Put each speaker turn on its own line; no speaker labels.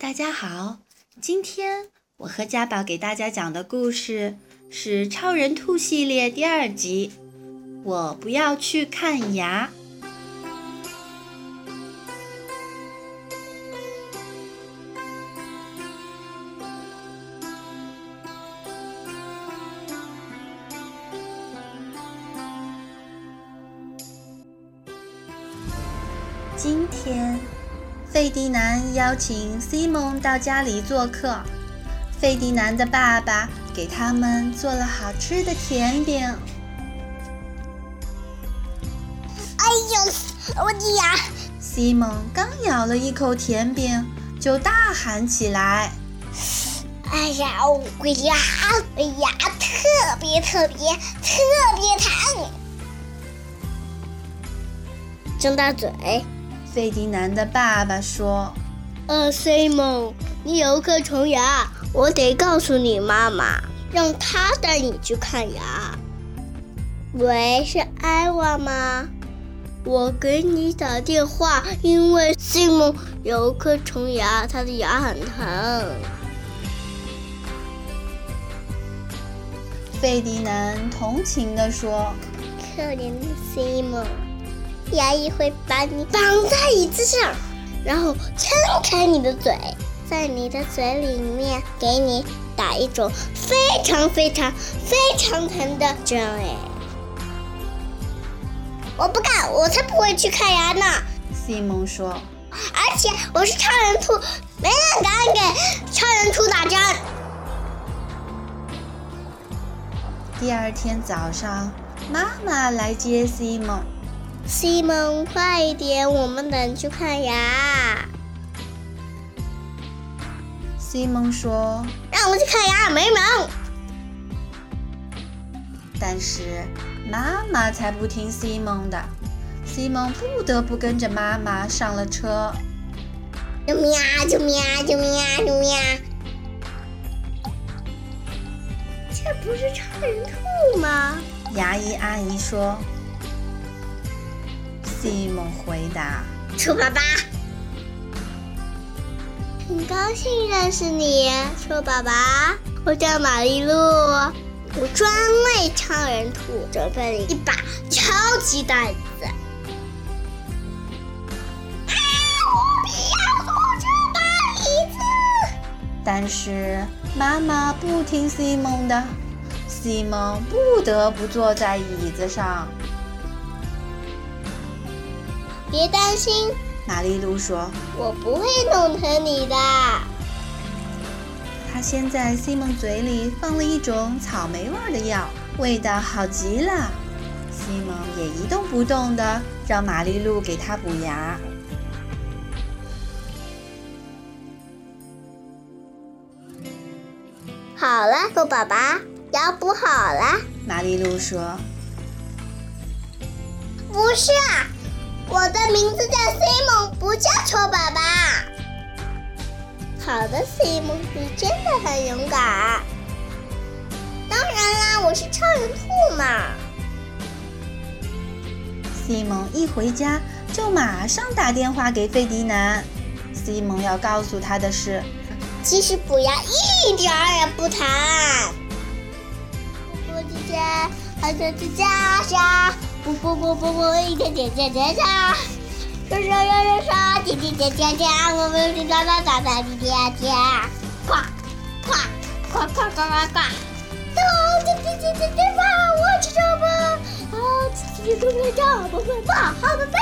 大家好，今天我和家宝给大家讲的故事是《超人兔》系列第二集。我不要去看牙。今天。费迪南邀请西蒙到家里做客。费迪南的爸爸给他们做了好吃的甜饼。
哎呦，我的牙！
西蒙刚咬了一口甜饼，就大喊起来：“
哎呀，我牙，我牙特别特别特别疼！”张大嘴。
费迪南的爸爸说：“
呃，Simon，你有颗虫牙，我得告诉你妈妈，让她带你去看牙。”喂，是艾娃吗？我给你打电话，因为 Simon 有颗虫牙，他的牙很疼。
费迪南同情地说：“
可怜的 Simon。”牙医会把你绑在椅子上，然后撑开你的嘴，在你的嘴里面给你打一种非常非常非常疼的针。哎，我不干，我才不会去看牙呢。
西蒙说。
而且我是超人兔，没人敢给超人兔打针。
第二天早上，妈妈来接西蒙。
西蒙，快一点，我们等去看牙。
西蒙说：“
让我们去看牙，没门！”
但是妈妈才不听西蒙的，西蒙不得不跟着妈妈上了车。
救命啊！救命啊！救命啊！救命啊！这不是超人兔吗？
牙医阿姨说。西蒙回答：“
兔爸爸，很高兴认识你，兔爸爸。我叫玛丽露，我专为超人兔准备了一把超级袋子。啊！我不要坐这把椅子。
但是妈妈不听西蒙的，西蒙不得不坐在椅子上。”
别担心，
玛丽露说：“
我不会弄疼你的。”
他先在西蒙嘴里放了一种草莓味的药，味道好极了。西蒙也一动不动的让玛丽露给他补牙。
好了，兔宝宝，牙补好了。
玛丽露说：“
不是啊。”我的名字叫 Simon，不叫丑爸爸。好的，Simon，你真的很勇敢。当然啦，我是超人兔嘛。
西蒙一回家就马上打电话给费迪南。西蒙要告诉他的是，
其实补牙一点儿也不疼。波波姐姐，好想去家家。不不不不不，一点点点点点，刷刷刷刷刷，点点点点点，我们是哒哒哒哒的点点，呱呱呱呱呱呱呱，哦，点点点点吧，我去什么？哦，吃吃吃吃吃，不会吧？好的吧？